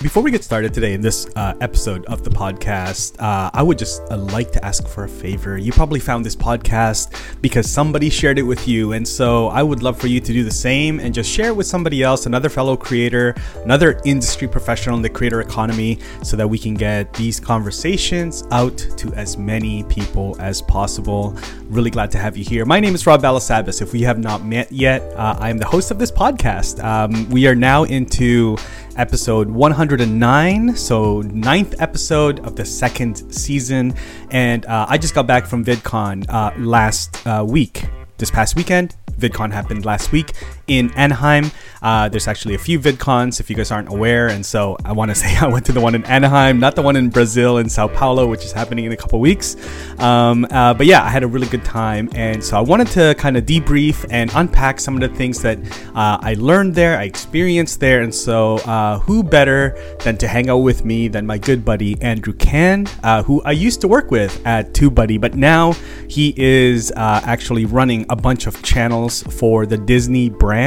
Before we get started today in this uh, episode of the podcast, uh, I would just uh, like to ask for a favor. You probably found this podcast because somebody shared it with you. And so I would love for you to do the same and just share it with somebody else, another fellow creator, another industry professional in the creator economy, so that we can get these conversations out to as many people as possible. Really glad to have you here. My name is Rob Balasabas. If we have not met yet, uh, I am the host of this podcast. Um, we are now into episode 109, so ninth episode of the second season. And uh, I just got back from VidCon uh, last uh, week, this past weekend. VidCon happened last week in Anaheim. Uh, there's actually a few VidCons if you guys aren't aware, and so I want to say I went to the one in Anaheim, not the one in Brazil in Sao Paulo, which is happening in a couple weeks. Um, uh, but yeah, I had a really good time, and so I wanted to kind of debrief and unpack some of the things that uh, I learned there, I experienced there, and so uh, who better than to hang out with me than my good buddy Andrew Kan, uh, who I used to work with at TubeBuddy, but now he is uh, actually running a bunch of channels for the Disney brand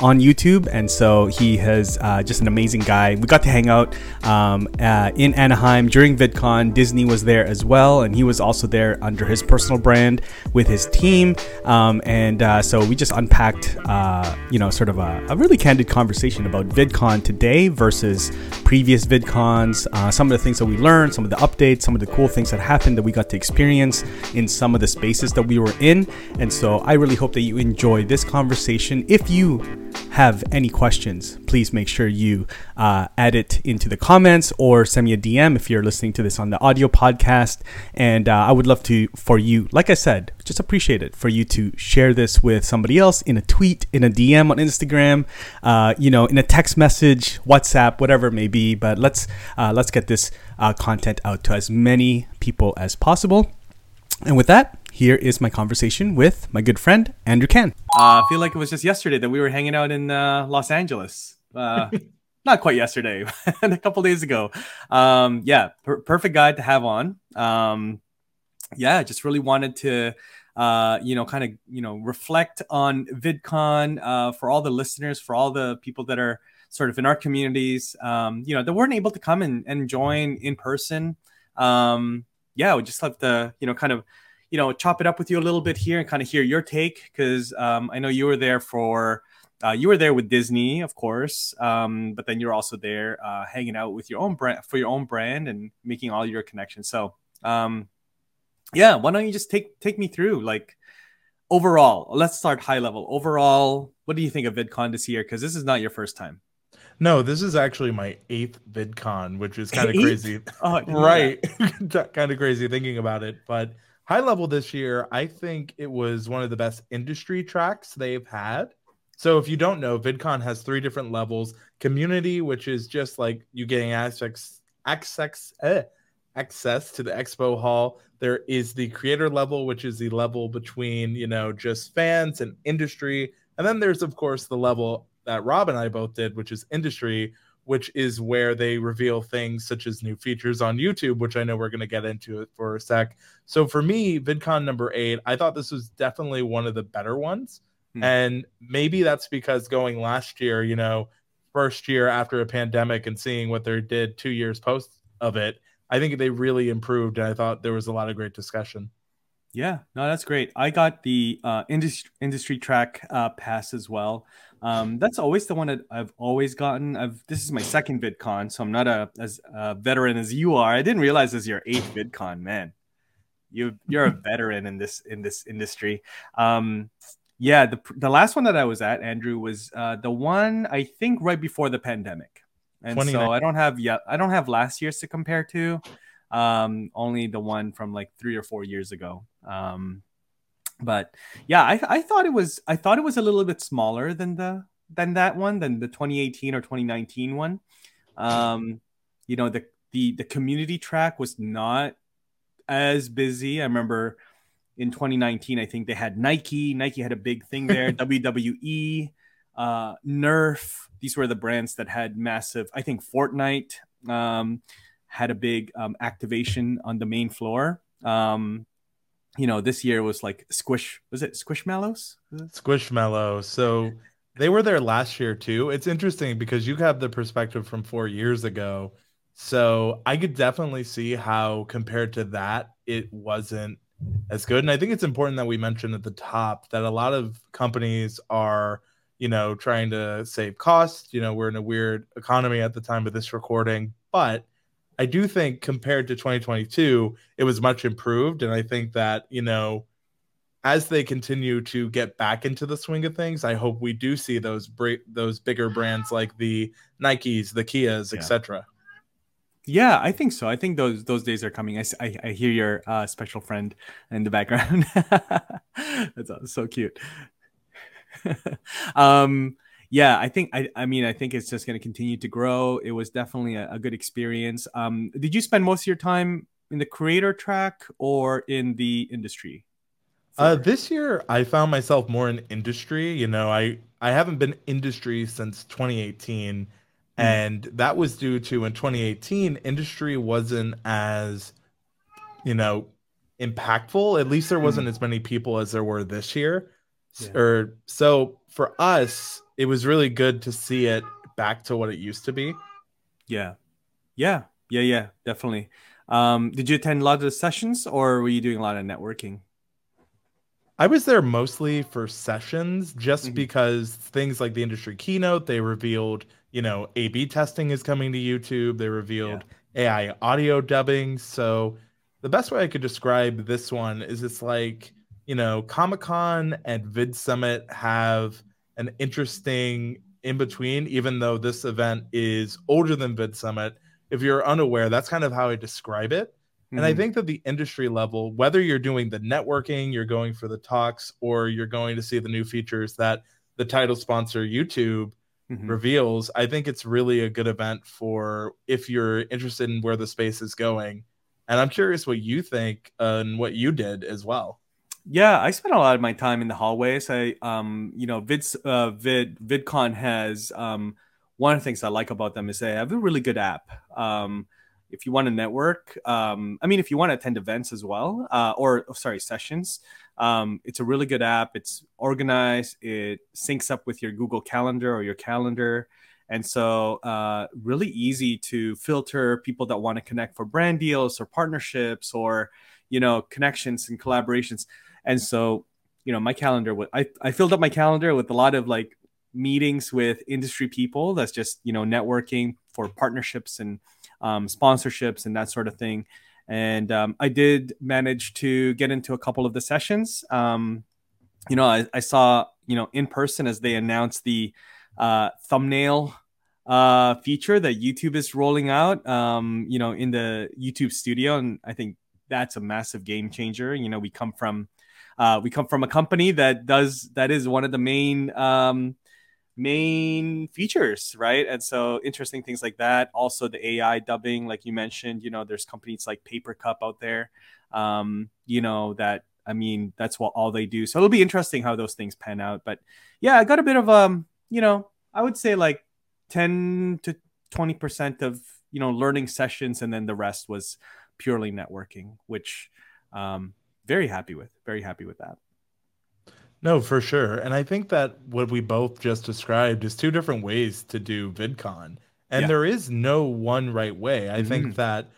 on YouTube, and so he has uh, just an amazing guy. We got to hang out um, uh, in Anaheim during VidCon. Disney was there as well, and he was also there under his personal brand with his team. Um, and uh, so we just unpacked, uh, you know, sort of a, a, really candid conversation about VidCon today versus previous VidCons. Uh, some of the things that we learned, some of the updates, some of the cool things that happened that we got to experience in some of the spaces that we were in. And so I really hope that you enjoy this conversation. If you have any questions, please make sure you uh, add it into the comments or send me a DM if you're listening to this on the audio podcast. And uh, I would love to, for you, like I said, just appreciate it for you to share this with somebody else in a tweet, in a DM on Instagram, uh, you know, in a text message, WhatsApp, whatever it may be. But let's uh, let's get this uh, content out to as many people as possible. And with that, here is my conversation with my good friend Andrew Kan. Uh, I feel like it was just yesterday that we were hanging out in uh, Los Angeles. Uh, not quite yesterday, a couple days ago. Um, yeah, per- perfect guy to have on. Um, yeah, just really wanted to, uh, you know, kind of, you know, reflect on VidCon uh, for all the listeners, for all the people that are sort of in our communities, um, you know, that weren't able to come and, and join in person. Um, yeah, we just love to, you know, kind of you know chop it up with you a little bit here and kind of hear your take because um, I know you were there for uh, you were there with Disney, of course, um, but then you're also there uh, hanging out with your own brand for your own brand and making all your connections. So um, yeah, why don't you just take take me through like overall? Let's start high level. Overall, what do you think of VidCon this year? Because this is not your first time. No, this is actually my eighth VidCon, which is kind of crazy. Oh, right, kind of crazy thinking about it, but high level this year, I think it was one of the best industry tracks they've had. So if you don't know, VidCon has three different levels: community, which is just like you getting access access eh, access to the expo hall. There is the creator level, which is the level between you know just fans and industry, and then there's of course the level that Rob and I both did, which is industry, which is where they reveal things such as new features on YouTube, which I know we're going to get into it for a sec. So for me, VidCon number eight, I thought this was definitely one of the better ones. Hmm. And maybe that's because going last year, you know, first year after a pandemic and seeing what they did two years post of it, I think they really improved. And I thought there was a lot of great discussion. Yeah, no, that's great. I got the uh, industry industry track uh, pass as well. Um, that's always the one that I've always gotten. I've this is my second VidCon, so I'm not a as a veteran as you are. I didn't realize this is your eighth VidCon, man. You you're a veteran in this in this industry. Um, yeah, the the last one that I was at, Andrew, was uh, the one I think right before the pandemic, and so I don't have yet. I don't have last year's to compare to. Um, only the one from like three or four years ago. Um, but yeah, I, I thought it was I thought it was a little bit smaller than the than that one than the 2018 or 2019 one. Um, you know the the the community track was not as busy. I remember in 2019, I think they had Nike. Nike had a big thing there. WWE, uh, Nerf. These were the brands that had massive. I think Fortnite um, had a big um, activation on the main floor. Um, you know, this year was like Squish. Was it Squishmallows? Squishmallow. So they were there last year too. It's interesting because you have the perspective from four years ago. So I could definitely see how, compared to that, it wasn't as good. And I think it's important that we mention at the top that a lot of companies are, you know, trying to save costs. You know, we're in a weird economy at the time of this recording, but I do think compared to 2022, it was much improved. And I think that, you know, as they continue to get back into the swing of things, I hope we do see those br- those bigger brands like the Nikes, the Kias, yeah. etc. Yeah, I think so. I think those those days are coming. I, I, I hear your uh, special friend in the background. That's so cute. um, yeah, I think I, I mean I think it's just going to continue to grow. It was definitely a, a good experience. Um, did you spend most of your time in the creator track or in the industry? Uh, this year, I found myself more in industry. You know, I I haven't been industry since 2018, mm. and that was due to in 2018, industry wasn't as, you know, impactful. At least there wasn't mm. as many people as there were this year. Yeah. Or so for us, it was really good to see it back to what it used to be. Yeah, yeah, yeah, yeah, definitely. Um, did you attend a lot of the sessions, or were you doing a lot of networking? I was there mostly for sessions just mm-hmm. because things like the industry keynote, they revealed, you know, A B testing is coming to YouTube. They revealed yeah. AI audio dubbing. So the best way I could describe this one is it's like, you know, Comic Con and Vid Summit have an interesting in between, even though this event is older than Vid Summit. If you're unaware, that's kind of how I describe it. Mm-hmm. And I mm-hmm. think that the industry level, whether you're doing the networking, you're going for the talks, or you're going to see the new features that the title sponsor YouTube mm-hmm. reveals, I think it's really a good event for if you're interested in where the space is going. And I'm curious what you think and what you did as well. Yeah, I spent a lot of my time in the hallways. I, um, you know, Vid, uh, Vid, VidCon has um, one of the things I like about them is they have a really good app. Um, if you want to network, um, I mean, if you want to attend events as well, uh, or oh, sorry, sessions, um, it's a really good app. It's organized. It syncs up with your Google Calendar or your calendar, and so uh, really easy to filter people that want to connect for brand deals or partnerships or you know connections and collaborations. And so, you know, my calendar, I I filled up my calendar with a lot of like meetings with industry people. That's just you know networking for partnerships and um, sponsorships and that sort of thing. And um, I did manage to get into a couple of the sessions. Um, you know, I, I, saw, you know, in person as they announced the uh, thumbnail uh, feature that YouTube is rolling out, um, you know, in the YouTube studio. And I think that's a massive game changer. You know, we come from, uh, we come from a company that does, that is one of the main, um, main features, right? And so interesting things like that. Also, the AI dubbing, like you mentioned, you know, there's companies like Papercup out there, um, you know, that I mean, that's what all they do. So it'll be interesting how those things pan out. But yeah, I got a bit of um, you know, I would say like 10 to 20% of, you know, learning sessions and then the rest was purely networking, which um very happy with. Very happy with that. No, for sure. And I think that what we both just described is two different ways to do VidCon. And yeah. there is no one right way. I mm-hmm. think that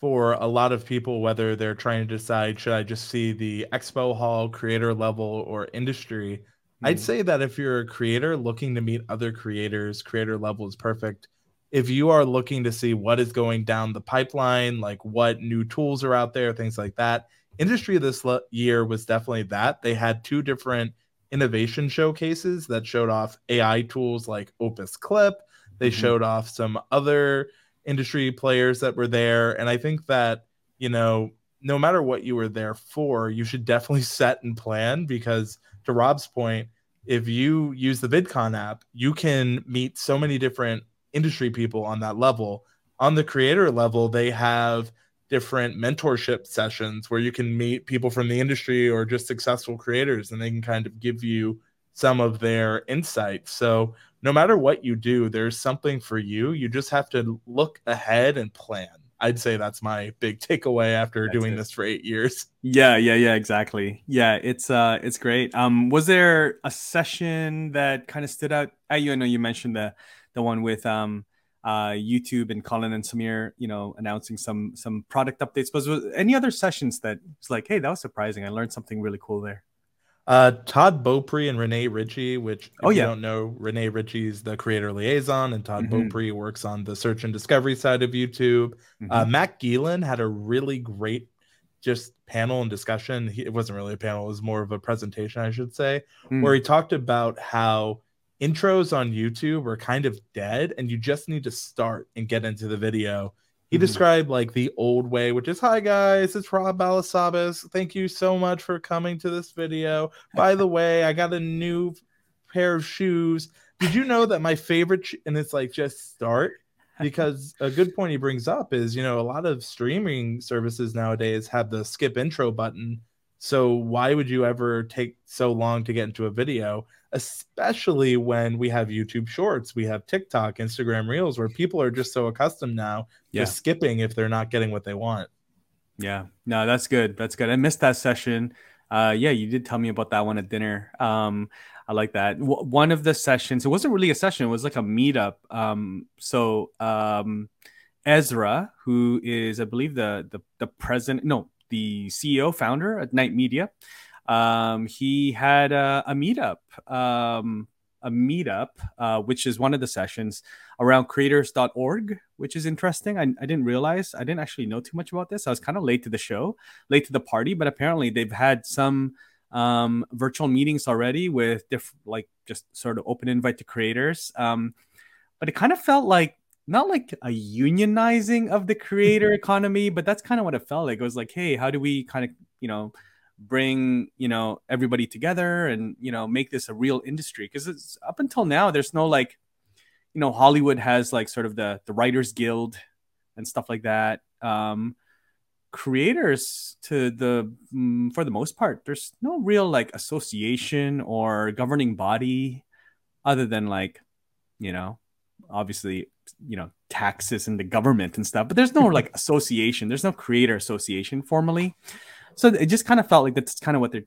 for a lot of people, whether they're trying to decide, should I just see the expo hall, creator level, or industry, mm-hmm. I'd say that if you're a creator looking to meet other creators, creator level is perfect. If you are looking to see what is going down the pipeline, like what new tools are out there, things like that, industry this year was definitely that. They had two different innovation showcases that showed off AI tools like Opus Clip. They mm-hmm. showed off some other industry players that were there. And I think that, you know, no matter what you were there for, you should definitely set and plan because, to Rob's point, if you use the VidCon app, you can meet so many different industry people on that level. On the creator level, they have different mentorship sessions where you can meet people from the industry or just successful creators and they can kind of give you some of their insights. So, no matter what you do, there's something for you. You just have to look ahead and plan. I'd say that's my big takeaway after that's doing it. this for eight years. Yeah, yeah, yeah, exactly. Yeah, it's uh, it's great. Um, was there a session that kind of stood out at you? I know you mentioned the the one with um uh, YouTube and Colin and Samir, you know, announcing some some product updates. But was any other sessions that was like, hey, that was surprising. I learned something really cool there. Uh, Todd Beaupre and Rene Ritchie, which oh yeah, don't know, Rene Ritchie is the creator liaison, and Todd mm-hmm. Beaupre works on the search and discovery side of YouTube. Uh, mm-hmm. Uh, Matt Gielen had a really great just panel and discussion. He, it wasn't really a panel; it was more of a presentation, I should say, mm. where he talked about how intros on YouTube are kind of dead and you just need to start and get into the video. He mm-hmm. described like the old way, which is hi guys, it's Rob Balasabas. Thank you so much for coming to this video. By the way, I got a new pair of shoes. Did you know that my favorite sh- and it's like just start because a good point he brings up is you know a lot of streaming services nowadays have the skip intro button so why would you ever take so long to get into a video, especially when we have YouTube Shorts, we have TikTok, Instagram Reels, where people are just so accustomed now yeah. to skipping if they're not getting what they want. Yeah, no, that's good. That's good. I missed that session. Uh, yeah, you did tell me about that one at dinner. Um, I like that. W- one of the sessions, it wasn't really a session; it was like a meetup. Um, so um, Ezra, who is, I believe, the the the president, no, the CEO founder at Night Media. Um, he had a, a meetup, um, a meetup, uh, which is one of the sessions around creators.org, which is interesting. I, I, didn't realize, I didn't actually know too much about this. I was kind of late to the show, late to the party, but apparently they've had some um, virtual meetings already with different, like just sort of open invite to creators. Um, but it kind of felt like not like a unionizing of the creator economy, but that's kind of what it felt like. It was like, hey, how do we kind of, you know, bring, you know, everybody together and, you know, make this a real industry? Because it's up until now, there's no like, you know, Hollywood has like sort of the the Writers Guild and stuff like that. Um, creators to the mm, for the most part there's no real like association or governing body other than like you know obviously you know taxes and the government and stuff but there's no like association there's no creator association formally so it just kind of felt like that's kind of what they're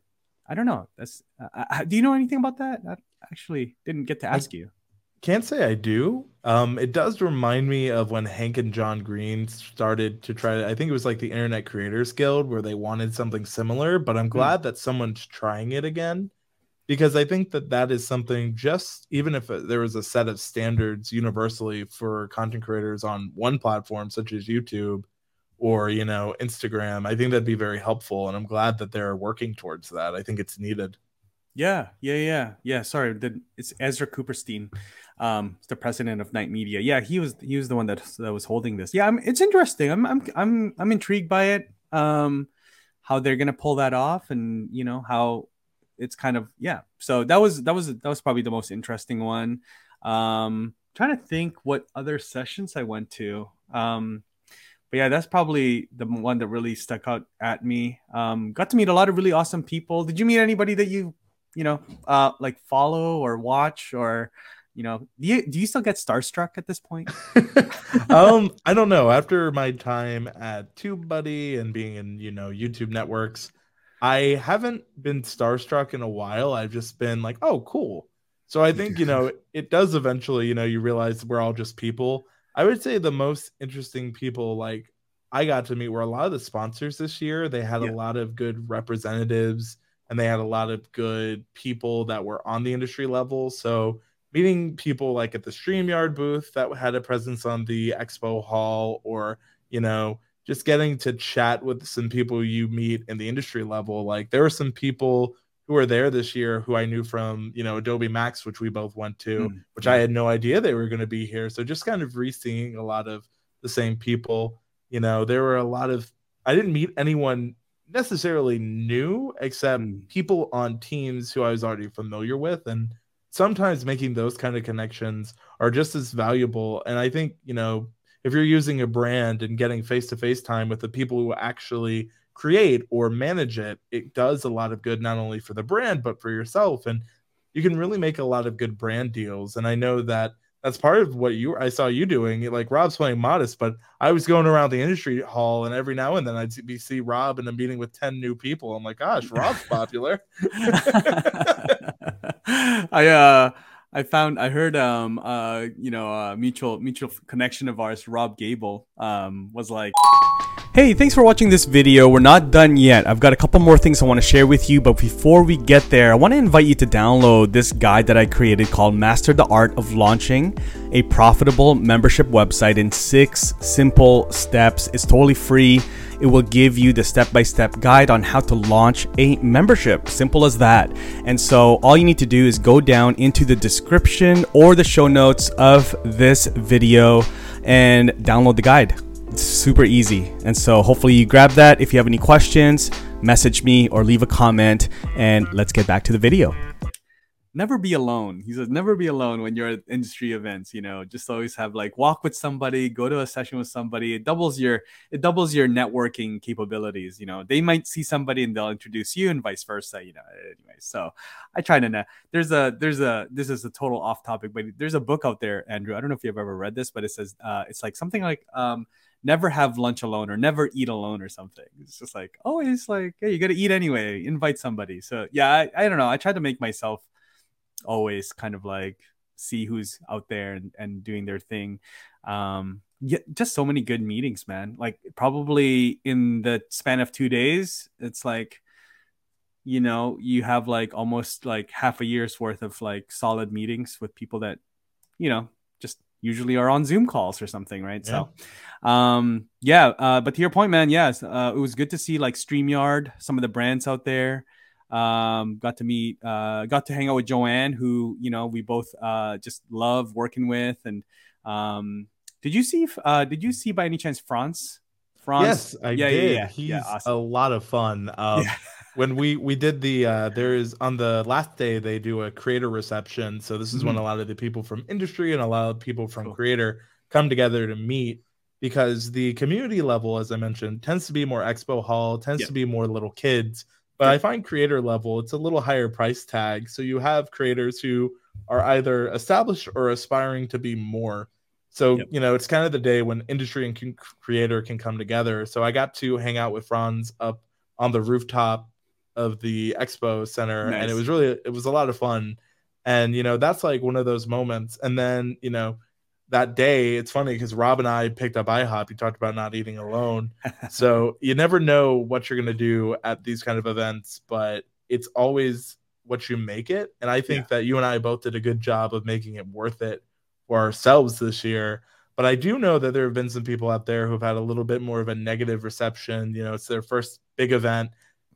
i don't know that's uh, uh do you know anything about that i actually didn't get to ask I you can't say i do um it does remind me of when hank and john green started to try to, i think it was like the internet creators guild where they wanted something similar but i'm hmm. glad mm. that someone's trying it again because I think that that is something just even if there was a set of standards universally for content creators on one platform such as YouTube or you know Instagram, I think that'd be very helpful, and I'm glad that they're working towards that. I think it's needed. Yeah, yeah, yeah, yeah. Sorry, the, it's Ezra Cooperstein, um, the president of night Media. Yeah, he was he was the one that that was holding this. Yeah, I'm, it's interesting. I'm I'm I'm I'm intrigued by it. Um, how they're gonna pull that off, and you know how it's kind of yeah. So that was that was that was probably the most interesting one. Um, trying to think what other sessions I went to. Um, but yeah, that's probably the one that really stuck out at me. Um, got to meet a lot of really awesome people. Did you meet anybody that you, you know, uh, like follow or watch or, you know, do you do you still get starstruck at this point? um, I don't know. After my time at TubeBuddy and being in, you know, YouTube networks, I haven't been starstruck in a while. I've just been like, oh, cool. So I think, you know, it does eventually, you know, you realize we're all just people. I would say the most interesting people like I got to meet were a lot of the sponsors this year. They had yeah. a lot of good representatives and they had a lot of good people that were on the industry level. So meeting people like at the StreamYard booth that had a presence on the expo hall or, you know, just getting to chat with some people you meet in the industry level. Like there were some people who were there this year who I knew from, you know, Adobe Max, which we both went to, mm, which I had no idea they were going to be here. So just kind of re-seeing a lot of the same people. You know, there were a lot of I didn't meet anyone necessarily new except mm. people on teams who I was already familiar with and sometimes making those kind of connections are just as valuable and I think, you know, if you're using a brand and getting face to face time with the people who actually create or manage it, it does a lot of good not only for the brand but for yourself. And you can really make a lot of good brand deals. And I know that that's part of what you I saw you doing. Like Rob's playing modest, but I was going around the industry hall, and every now and then I'd be see Rob in a meeting with ten new people. I'm like, gosh, Rob's popular. I uh I found I heard um uh you know uh mutual mutual connection of ours Rob Gable um was like Hey, thanks for watching this video. We're not done yet. I've got a couple more things I want to share with you, but before we get there, I want to invite you to download this guide that I created called Master the Art of Launching a Profitable Membership Website in 6 simple steps. It's totally free. It will give you the step by step guide on how to launch a membership. Simple as that. And so all you need to do is go down into the description or the show notes of this video and download the guide. It's super easy. And so hopefully you grab that. If you have any questions, message me or leave a comment and let's get back to the video. Never be alone. He says, never be alone when you're at industry events. You know, just always have like walk with somebody, go to a session with somebody. It doubles your it doubles your networking capabilities. You know, they might see somebody and they'll introduce you, and vice versa. You know, anyway. So I try to. Know. There's a there's a this is a total off topic, but there's a book out there, Andrew. I don't know if you've ever read this, but it says uh, it's like something like um, never have lunch alone or never eat alone or something. It's just like always like, hey, you got to eat anyway. Invite somebody. So yeah, I, I don't know. I try to make myself always kind of like see who's out there and, and doing their thing. Um, yeah, just so many good meetings, man. Like probably in the span of two days, it's like, you know, you have like almost like half a year's worth of like solid meetings with people that, you know, just usually are on Zoom calls or something, right? Yeah. So, um, yeah. Uh, but to your point, man, yes, uh, it was good to see like Streamyard, some of the brands out there. Um, got to meet, uh, got to hang out with Joanne, who you know we both uh, just love working with. And um, did you see? Uh, did you see by any chance France? France? Yes, I yeah, did. Yeah, yeah. He's yeah, awesome. a lot of fun. Um, yeah when we we did the uh there is on the last day they do a creator reception so this is mm-hmm. when a lot of the people from industry and a lot of people from cool. creator come together to meet because the community level as i mentioned tends to be more expo hall tends to be more little kids but i find creator level it's a little higher price tag. So you have creators who are either established or aspiring to be more. So yep. you know it's kind of the day when industry and creator can come together. So i got to hang out with franz up on the rooftop of the expo center nice. and it was really it was a lot of fun. And you know that's like one of those moments. And then you know that day it's funny because rob and i picked up ihop you talked about not eating alone so you never know what you're going to do at these kind of events but it's always what you make it and i think yeah. that you and i both did a good job of making it worth it for ourselves this year but i do know that there have been some people out there who've had a little bit more of a negative reception you know it's their first big event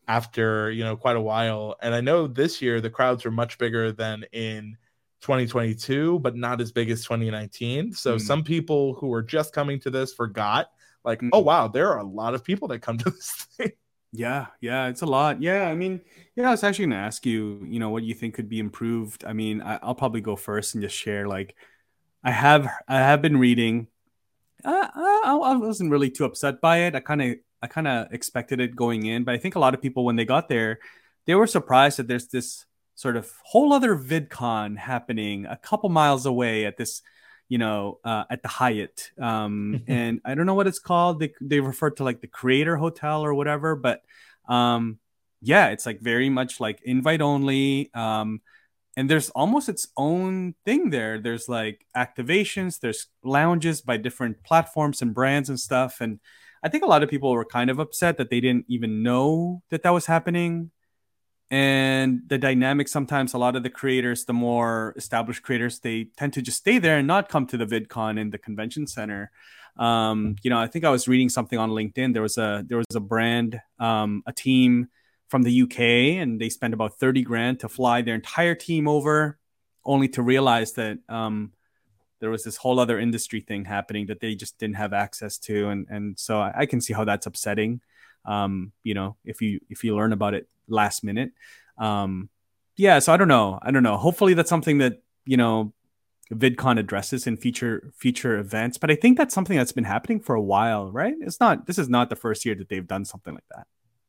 after you know quite a while. And I know this year the crowds are much bigger than in 2022, but not as big as 2019. So mm. some people who were just coming to this forgot, like, mm. oh wow, there are a lot of people that come to this thing. Yeah, yeah, it's a lot. Yeah, I mean, yeah, I was actually going to ask you, you know, what you think could be improved. I mean, I, will probably go first and just share. Like, I have, I have been reading. Uh, I, I wasn't really too upset by it. I kind of I kind of expected it going in, but I think a lot of people when they got there, they were surprised that there's this sort of whole other VidCon happening a couple miles away at this, you know, uh, at the Hyatt. Um, and I don't know what it's called. They they refer to like the Creator Hotel or whatever, but um, yeah, it's like very much like invite only. Um, and there's almost its own thing there. There's like activations, there's lounges by different platforms and brands and stuff, and I think a lot of people were kind of upset that they didn't even know that that was happening. And the dynamic sometimes, a lot of the creators, the more established creators, they tend to just stay there and not come to the VidCon in the convention center. Um, you know, I think I was reading something on LinkedIn. There was a there was a brand, um, a team from the UK, and they spent about thirty grand to fly their entire team over, only to realize that um, there was this whole other industry thing happening that they just didn't have access to and and so I, I can see how that's upsetting um, you know if you if you learn about it last minute. Um, yeah so i don't know. I don't know. Hopefully that's something that you know vidcon addresses in future future events but i think that's something that's been happening for a while right? It's not this is not the first year that they've done something like that.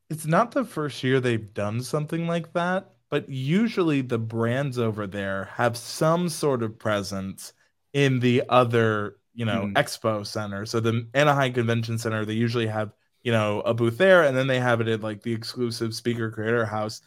It's not the first year they've done something like that but usually the brands over there have some sort of presence in the other you know mm. expo center. So the Anaheim Convention Center, they usually have you know a booth there, and then they have it at like the exclusive speaker creator house.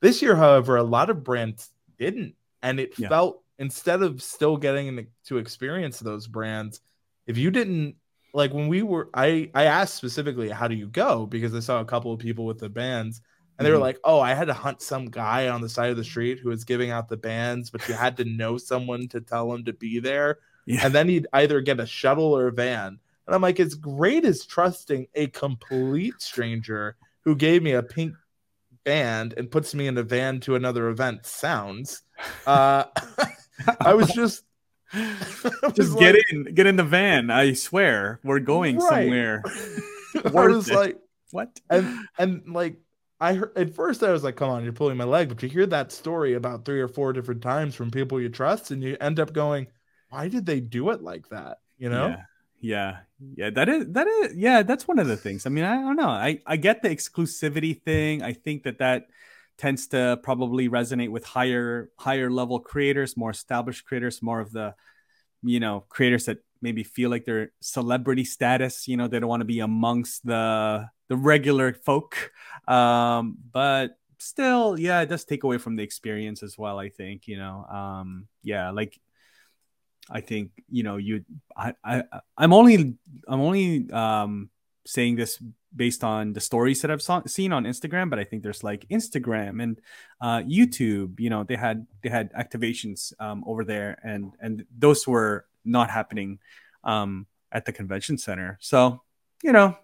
This year, however, a lot of brands didn't, and it yeah. felt instead of still getting to experience those brands, if you didn't like when we were, I I asked specifically how do you go because I saw a couple of people with the bands. And they were mm-hmm. like, "Oh, I had to hunt some guy on the side of the street who was giving out the bands, but you had to know someone to tell him to be there." Yeah. And then he'd either get a shuttle or a van. And I'm like, as great as trusting a complete stranger who gave me a pink band and puts me in a van to another event sounds, uh, I was just just get like, in, get in the van. I swear, we're going right. somewhere. I was it. like, what? And and like I heard at first I was like, come on, you're pulling my leg, but you hear that story about three or four different times from people you trust, and you end up going, why did they do it like that? You know? Yeah. Yeah, yeah, that is that is yeah, that's one of the things. I mean, I don't know. I I get the exclusivity thing. I think that that tends to probably resonate with higher higher level creators, more established creators, more of the you know creators that maybe feel like they're celebrity status. You know, they don't want to be amongst the the regular folk. Um, but still, yeah, it does take away from the experience as well. I think you know, um, yeah, like I think you know you I, I I'm only I'm only um saying this based on the stories that I've saw, seen on Instagram, but I think there's like Instagram and uh, YouTube. You know, they had they had activations um, over there, and and those were not happening um, at the convention center. So you know,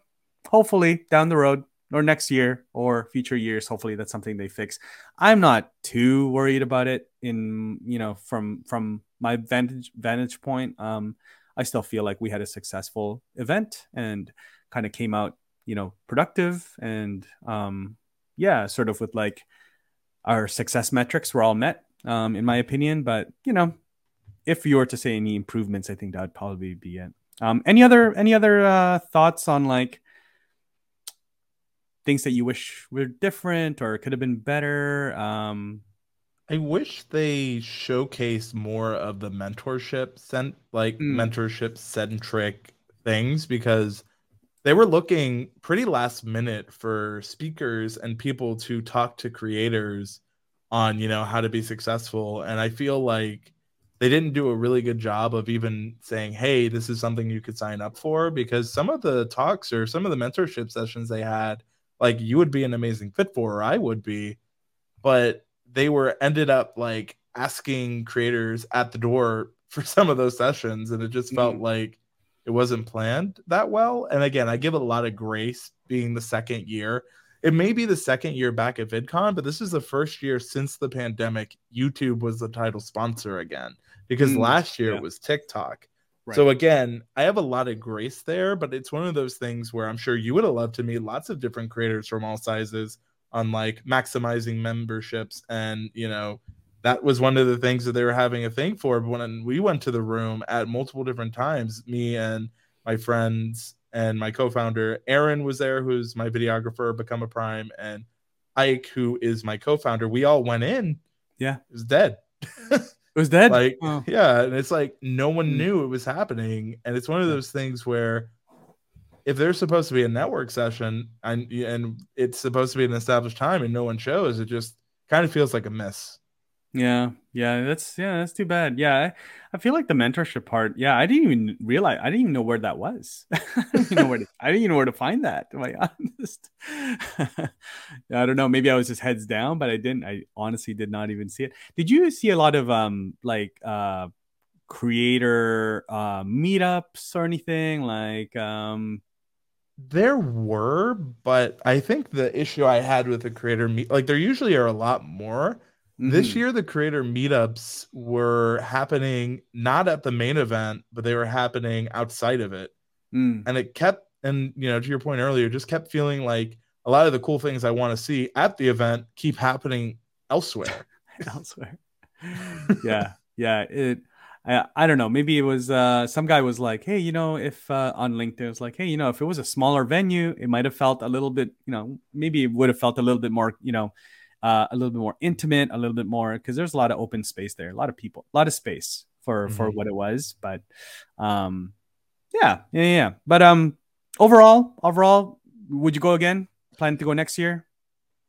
hopefully down the road or next year or future years. Hopefully that's something they fix. I'm not too worried about it in you know from from my vantage vantage point. Um i still feel like we had a successful event and kind of came out you know productive and um yeah sort of with like our success metrics were all met um in my opinion. But you know if you were to say any improvements i think that would probably be it. Um any other any other uh thoughts on like things that you wish were different or could have been better? Um, I wish they showcased more of the mentorship sent like mm. mentorship centric things because they were looking pretty last minute for speakers and people to talk to creators on you know how to be successful and i feel like they didn't do a really good job of even saying hey this is something you could sign up for because some of the talks or some of the mentorship sessions they had like you would be an amazing fit for or I would be but they were ended up like asking creators at the door for some of those sessions and it just felt mm. like it wasn't planned that well and again I give it a lot of grace being the second year it may be the second year back at VidCon, but this is the first year since the pandemic YouTube was the title sponsor again because mm, last year yeah. it was TikTok. Right. So again, I have a lot of grace there, but it's one of those things where I'm sure you would have loved to meet lots of different creators from all sizes on like maximizing memberships and you know that was one of the things that they were having a thing for. But when we went to the room at multiple different times, me and my friends and my co-founder Aaron was there, who's my videographer, Become a Prime, and Ike, who is my co-founder. We all went in. Yeah, it was dead. It was dead. Like, oh. yeah, and it's like no one hmm. knew it was happening, and it's one of those things where if there's supposed to be a network session and and it's supposed to be an established time and no one shows, it just kind of feels like a miss. Yeah, yeah, that's yeah, that's too bad. Yeah, I, I, feel like the mentorship part. Yeah, I didn't even realize. I didn't even know where that was. I didn't know where to, I didn't even know where to find that. To be honest, I don't know. Maybe I was just heads down, but I didn't. I honestly did not even see it. Did you see a lot of um like uh creator uh meetups or anything like um there were but i think the issue i had with the creator meet like there usually are a lot more Mm-hmm. This year, the creator meetups were happening not at the main event, but they were happening outside of it. Mm. And it kept, and you know, to your point earlier, just kept feeling like a lot of the cool things I want to see at the event keep happening elsewhere. elsewhere. yeah. Yeah. It, I, I don't know. Maybe it was uh, some guy was like, hey, you know, if uh, on LinkedIn, it was like, hey, you know, if it was a smaller venue, it might have felt a little bit, you know, maybe it would have felt a little bit more, you know, uh, a little bit more intimate, a little bit more because there's a lot of open space there, a lot of people, a lot of space for mm-hmm. for what it was. But um, yeah, yeah, yeah. But um, overall, overall, would you go again? Plan to go next year?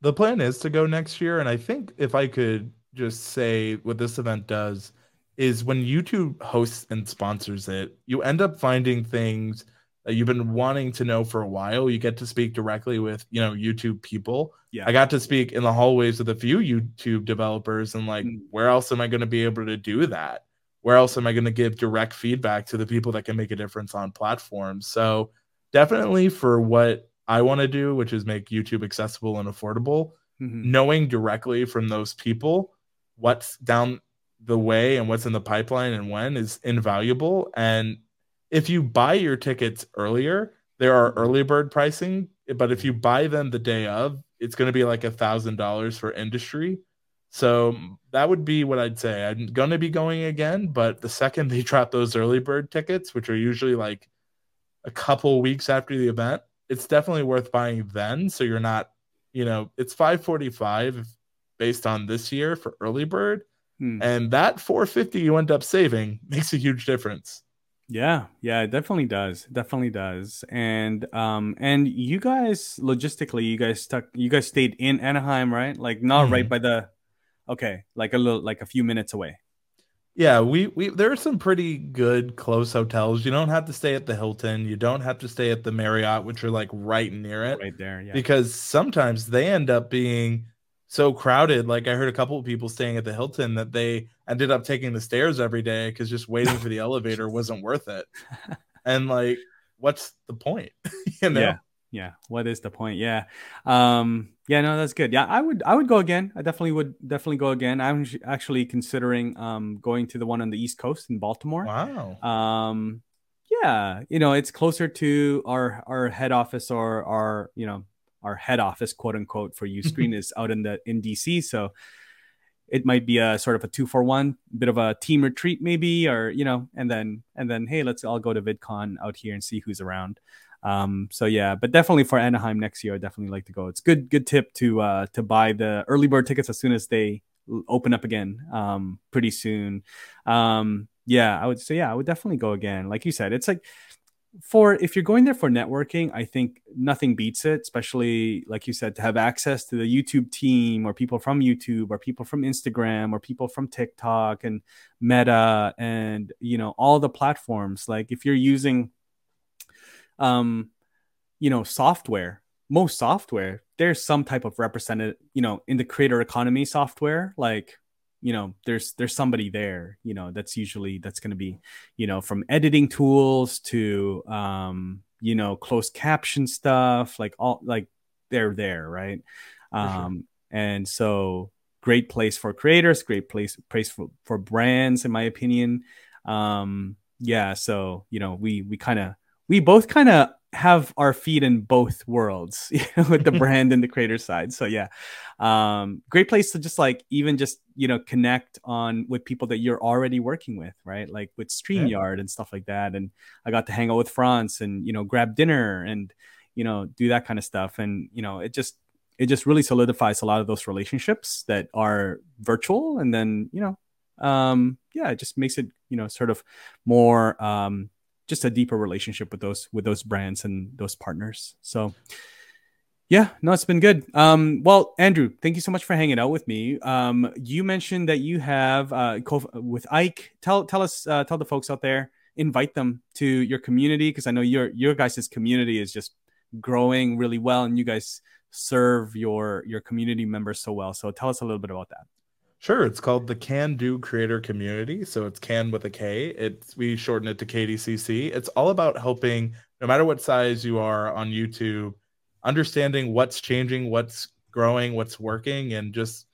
The plan is to go next year, and I think if I could just say what this event does is when YouTube hosts and sponsors it, you end up finding things that you've been wanting to know for a while. You get to speak directly with, you know, YouTube people. Yeah. I got to speak in the hallways with a few YouTube developers and like, mm. where else am I going to be able to do that? Where else am I going to give direct feedback to the people that can make a difference on platforms? So, definitely for what I want to do, which is make YouTube accessible and affordable, mm-hmm. knowing directly from those people what's down the way and what's in the pipeline and when is invaluable. And if you buy your tickets earlier, there are early bird pricing, but if you buy them the day of, it's going to be like a thousand dollars for industry. So that would be what I'd say. I'm going to be going again, but the second they drop those early bird tickets, which are usually like a couple weeks after the event, it's definitely worth buying then. So you're not, you know, it's 545 based on this year for early bird. Hmm. And that 450 you end up saving makes a huge difference. Yeah, yeah, it definitely does. Definitely does. And um and you guys logistically, you guys stuck you guys stayed in Anaheim, right? Like not mm-hmm. right by the okay, like a little like a few minutes away. Yeah, we we there are some pretty good close hotels. You don't have to stay at the Hilton. You don't have to stay at the Marriott, which are like right near it. Right there, yeah. Because sometimes they end up being so crowded. Like I heard a couple of people staying at the Hilton that they ended up taking the stairs every day because just waiting for the elevator wasn't worth it. And like, what's the point? you know? Yeah. Yeah. What is the point? Yeah. Um, yeah, no, that's good. Yeah, I would I would go again. I definitely would definitely go again. I'm actually considering um going to the one on the East Coast in Baltimore. Wow. Um yeah, you know, it's closer to our our head office or our, you know, our head office, quote unquote, for Uscreen is out in the in DC. So it might be a sort of a two for one, bit of a team retreat, maybe, or you know, and then and then hey, let's all go to VidCon out here and see who's around. Um, so yeah, but definitely for Anaheim next year, I definitely like to go. It's good good tip to uh, to buy the early bird tickets as soon as they open up again um, pretty soon. Um, yeah, I would say yeah, I would definitely go again. Like you said, it's like for if you're going there for networking, I think nothing beats it, especially like you said, to have access to the YouTube team or people from YouTube or people from Instagram or people from TikTok and Meta and you know all the platforms. Like if you're using um you know software, most software, there's some type of represented, you know, in the creator economy software, like you know there's there's somebody there you know that's usually that's going to be you know from editing tools to um you know closed caption stuff like all like they're there right um sure. and so great place for creators great place place for, for brands in my opinion um yeah so you know we we kind of we both kind of have our feet in both worlds you know, with the brand and the creator side. So yeah. Um great place to just like even just you know connect on with people that you're already working with right? Like with streamyard yeah. and stuff like that. And i got to hang out with france and you know grab dinner and you know do that kind of stuff. And you know it just it just really solidifies a lot of those relationships that are virtual. And then you know um yeah it just makes it you know sort of more um just a deeper relationship with those with those brands and those partners. So yeah, no, it's been good. Um, well, Andrew, thank you so much for hanging out with me. Um, you mentioned that you have uh, with Ike. Tell tell us uh, tell the folks out there, invite them to your community because I know your your guys' community is just growing really well, and you guys serve your your community members so well. So tell us a little bit about that. Sure, it's called the Kan Do Creator Community. So it's Can with a K. It's we shorten it to KDCC. It's all about helping, no matter what size you are on YouTube, understanding what's changing, what's growing, what's working, and just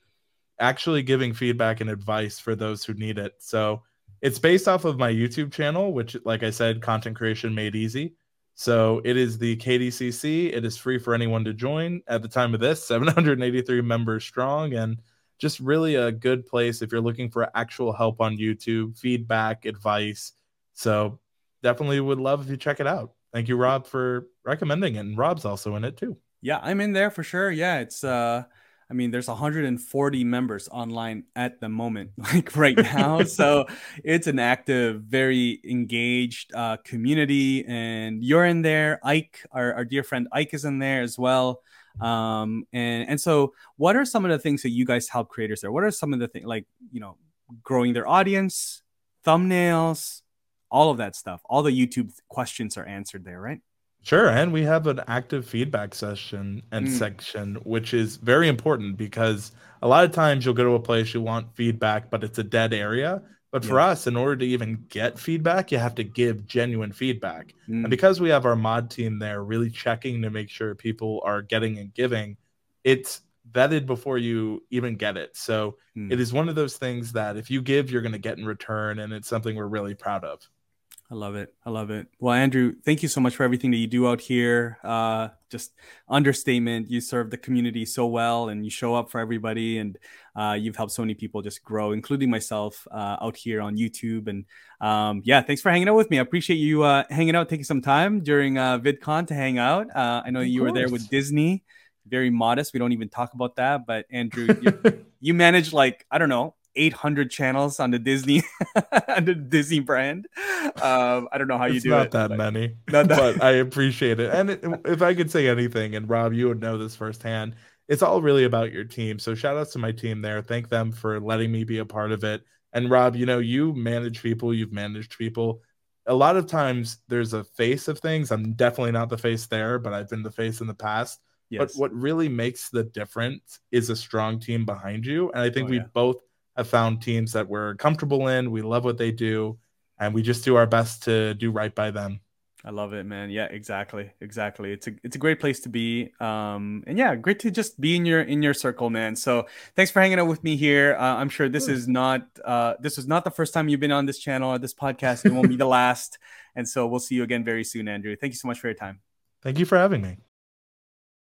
actually giving feedback and advice for those who need it. So it's based off of my YouTube channel, which, like I said, content creation made easy. So it is the KDCC. It is free for anyone to join. At the time of this, 783 members strong, and just really a good place if you're looking for actual help on YouTube, feedback, advice. So definitely would love if you check it out. Thank you, Rob, for recommending it. And Rob's also in it too. Yeah, I'm in there for sure. Yeah, it's uh I mean, there's 140 members online at the moment, like right now. so it's an active, very engaged uh, community, and you're in there. Ike, our, our dear friend Ike, is in there as well. Um, and and so, what are some of the things that you guys help creators there? What are some of the things like you know, growing their audience, thumbnails, all of that stuff? All the YouTube questions are answered there, right? Sure, and we have an active feedback session and mm. section, which is very important because a lot of times you'll go to a place you want feedback, but it's a dead area. But for us, in order to even get feedback, you have to give genuine feedback. Mm. And because we have our mod team there really checking to make sure people are getting and giving, it's vetted before you even get it. So mm. it is one of those things that if you give, you're going to get in return. And it's something we're really proud of. I love it. I love it. Well, Andrew, thank you so much for everything that you do out here. Uh, just understatement. You serve the community so well, and you show up for everybody, and uh, you've helped so many people just grow, including myself, uh, out here on YouTube. And um, yeah, thanks for hanging out with me. I appreciate you uh, hanging out, taking some time during uh, VidCon to hang out. Uh, I know of you course. were there with Disney. Very modest. We don't even talk about that. But Andrew, you, you manage like I don't know 800 channels on the Disney on the Disney brand. Um, I don't know how you do it. Not it. That but many, not that but I appreciate it. And it, if I could say anything, and Rob, you would know this firsthand, it's all really about your team. So shout outs to my team there. Thank them for letting me be a part of it. And Rob, you know, you manage people, you've managed people. A lot of times there's a face of things. I'm definitely not the face there, but I've been the face in the past. Yes. But what really makes the difference is a strong team behind you. And I think oh, we yeah. both have found teams that we're comfortable in. We love what they do, and we just do our best to do right by them. I love it, man. Yeah, exactly, exactly. It's a it's a great place to be, um, and yeah, great to just be in your in your circle, man. So thanks for hanging out with me here. Uh, I'm sure this is not uh, this is not the first time you've been on this channel or this podcast. It won't be the last, and so we'll see you again very soon, Andrew. Thank you so much for your time. Thank you for having me.